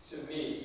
to me.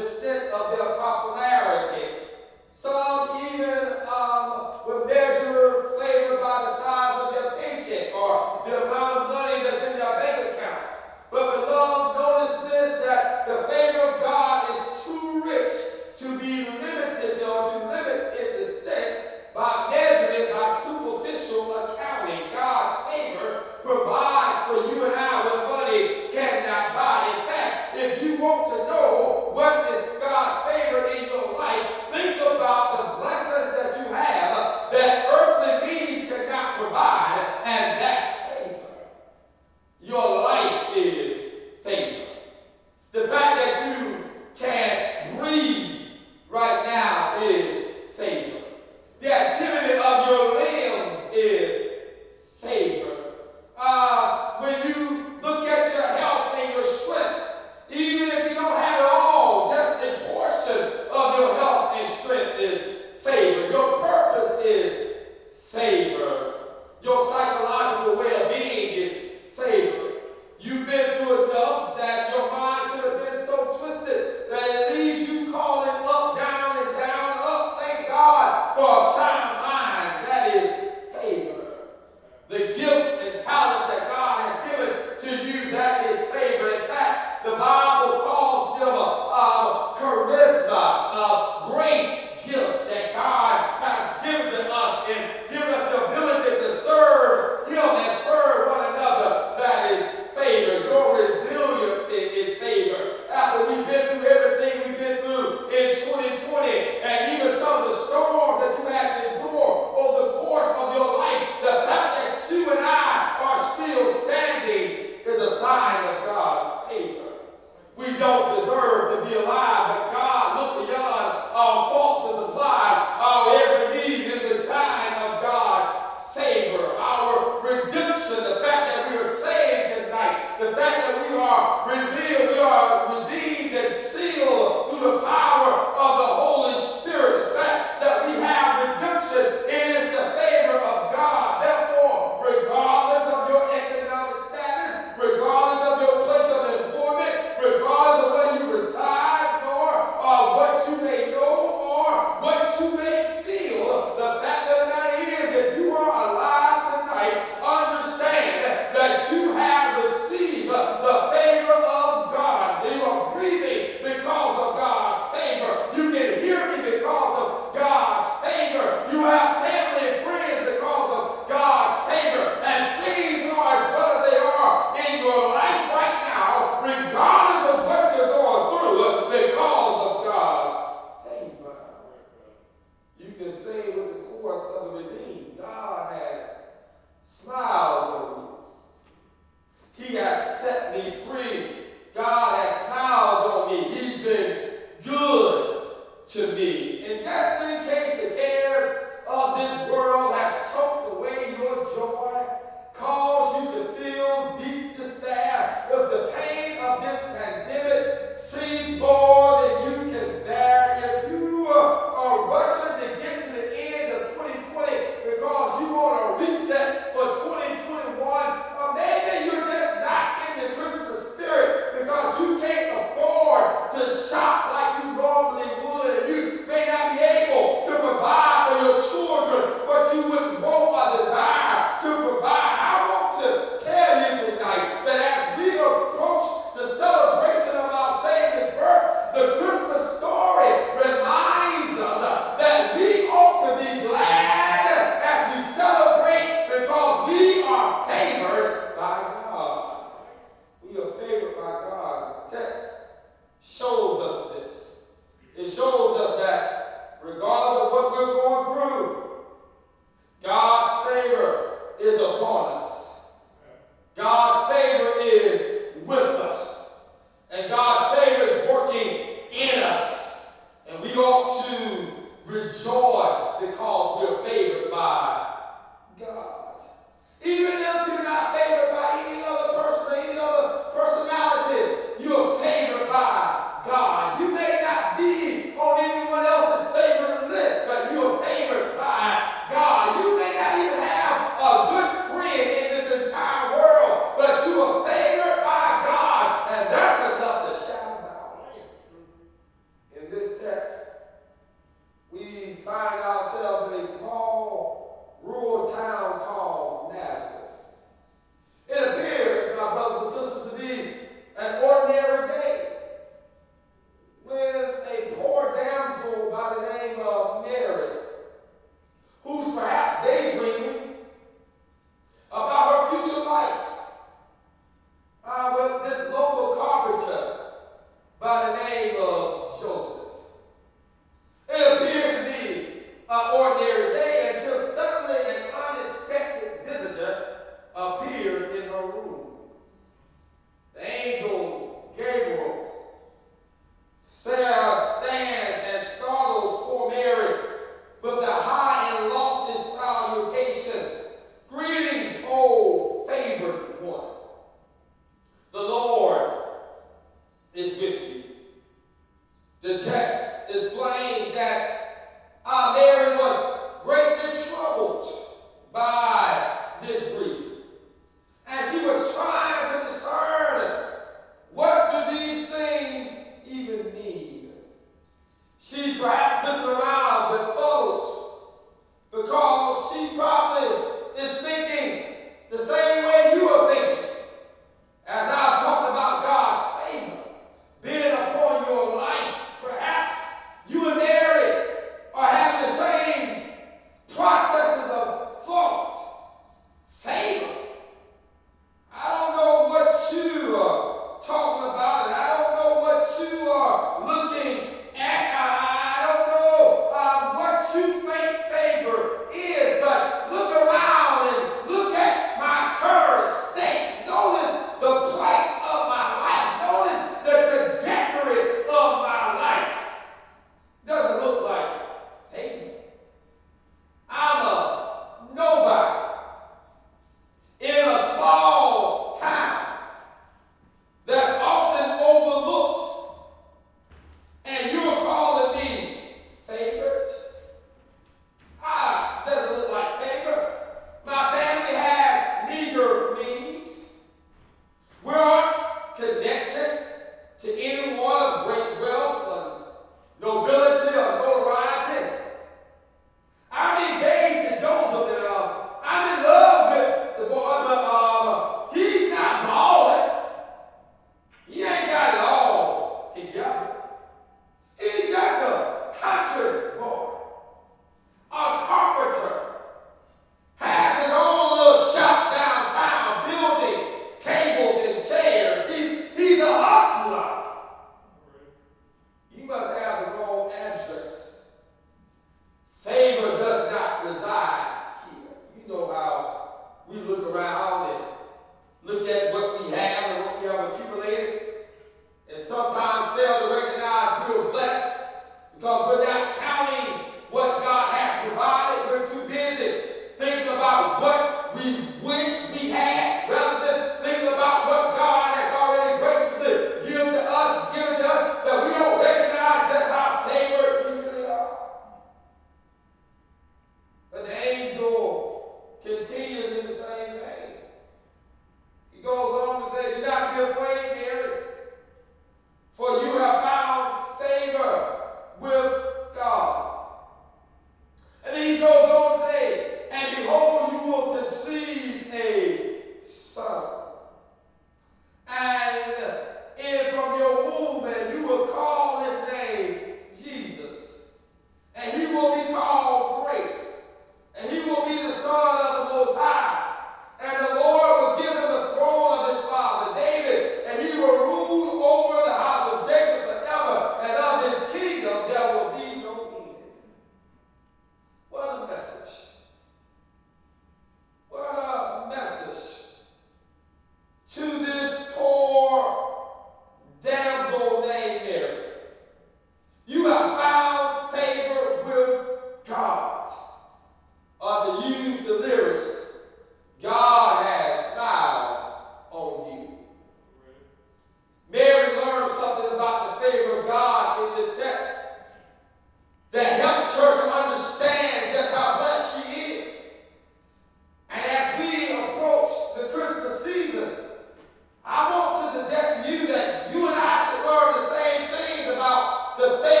The faith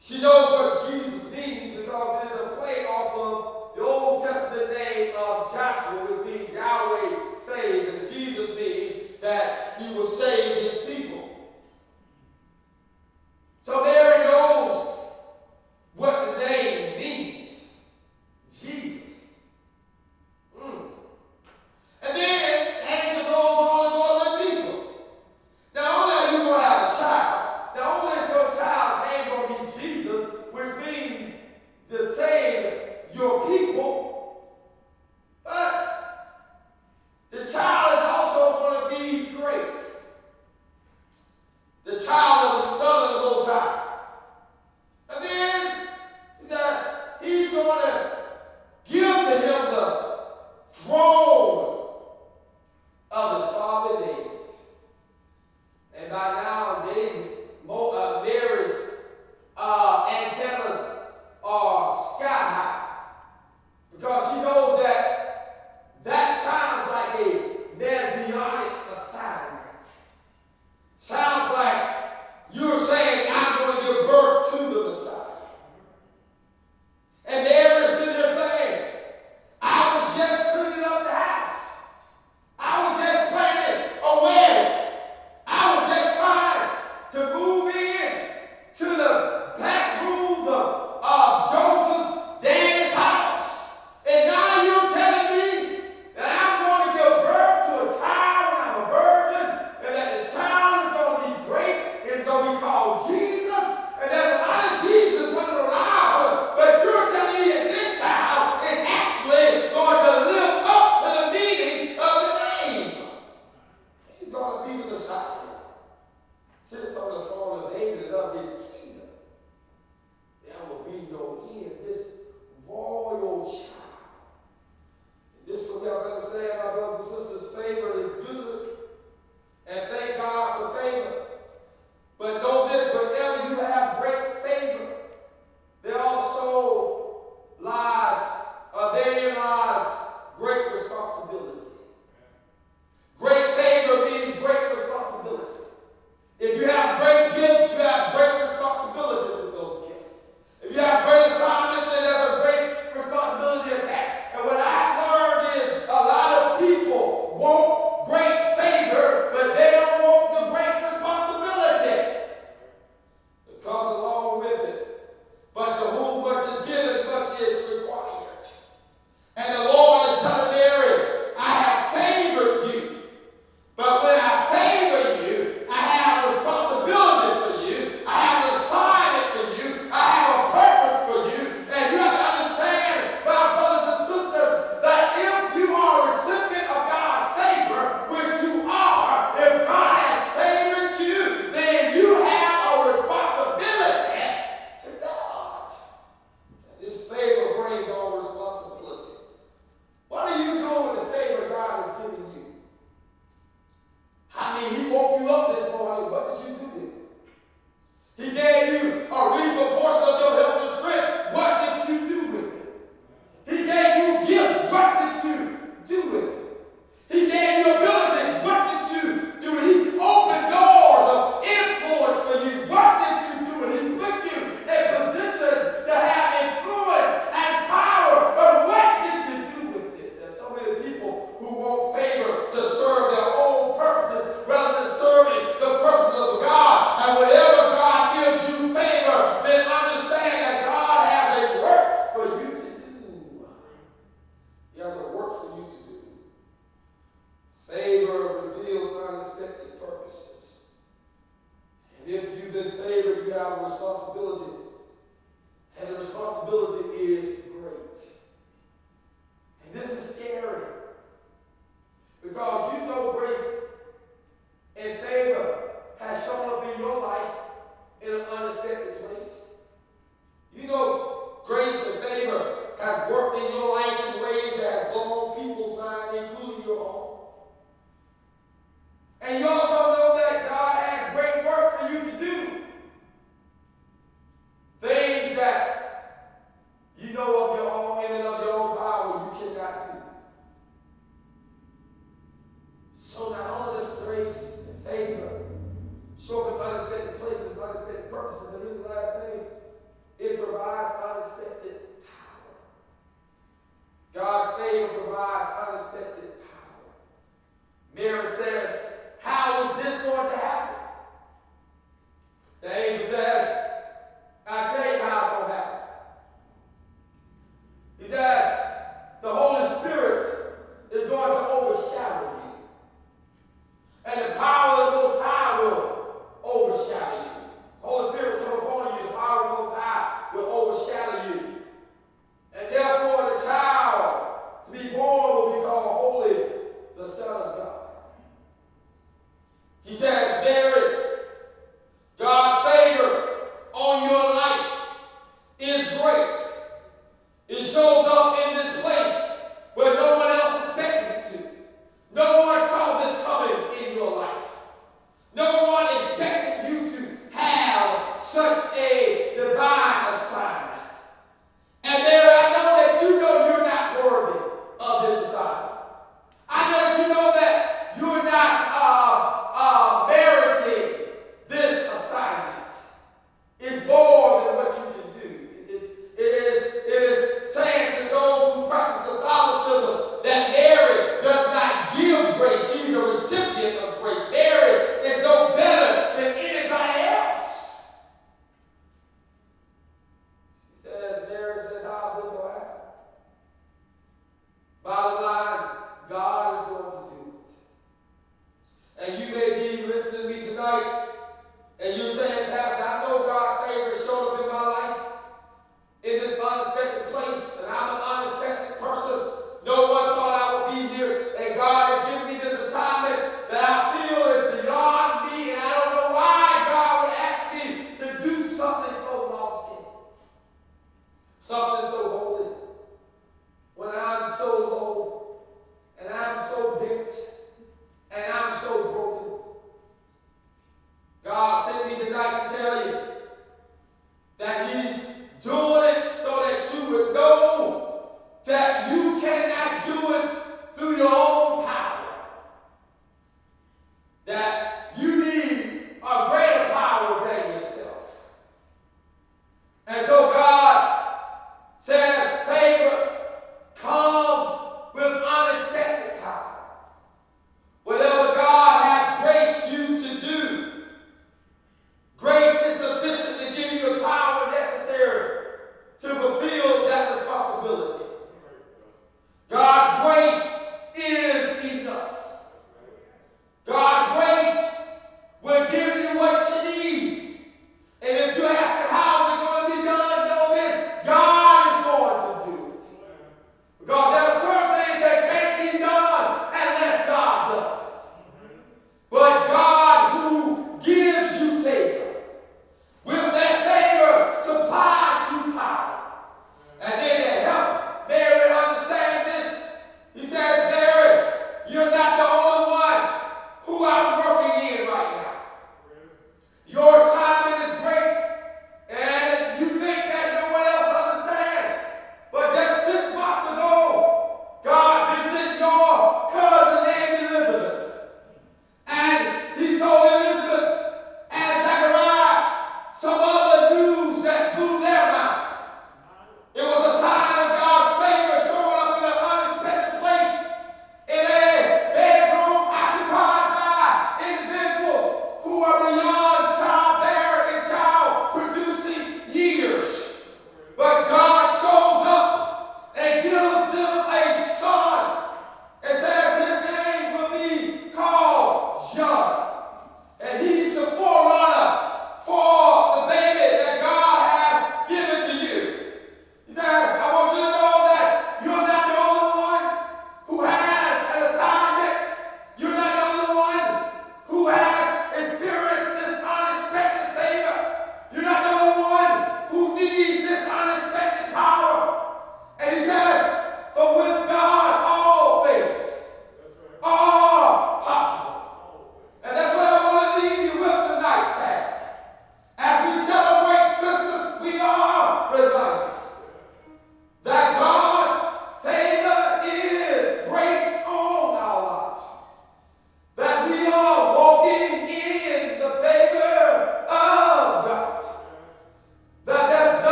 She knows what Jesus means because it is a play off of the Old Testament name of Joshua, which means Yahweh saves, and Jesus means that he will save his people. So there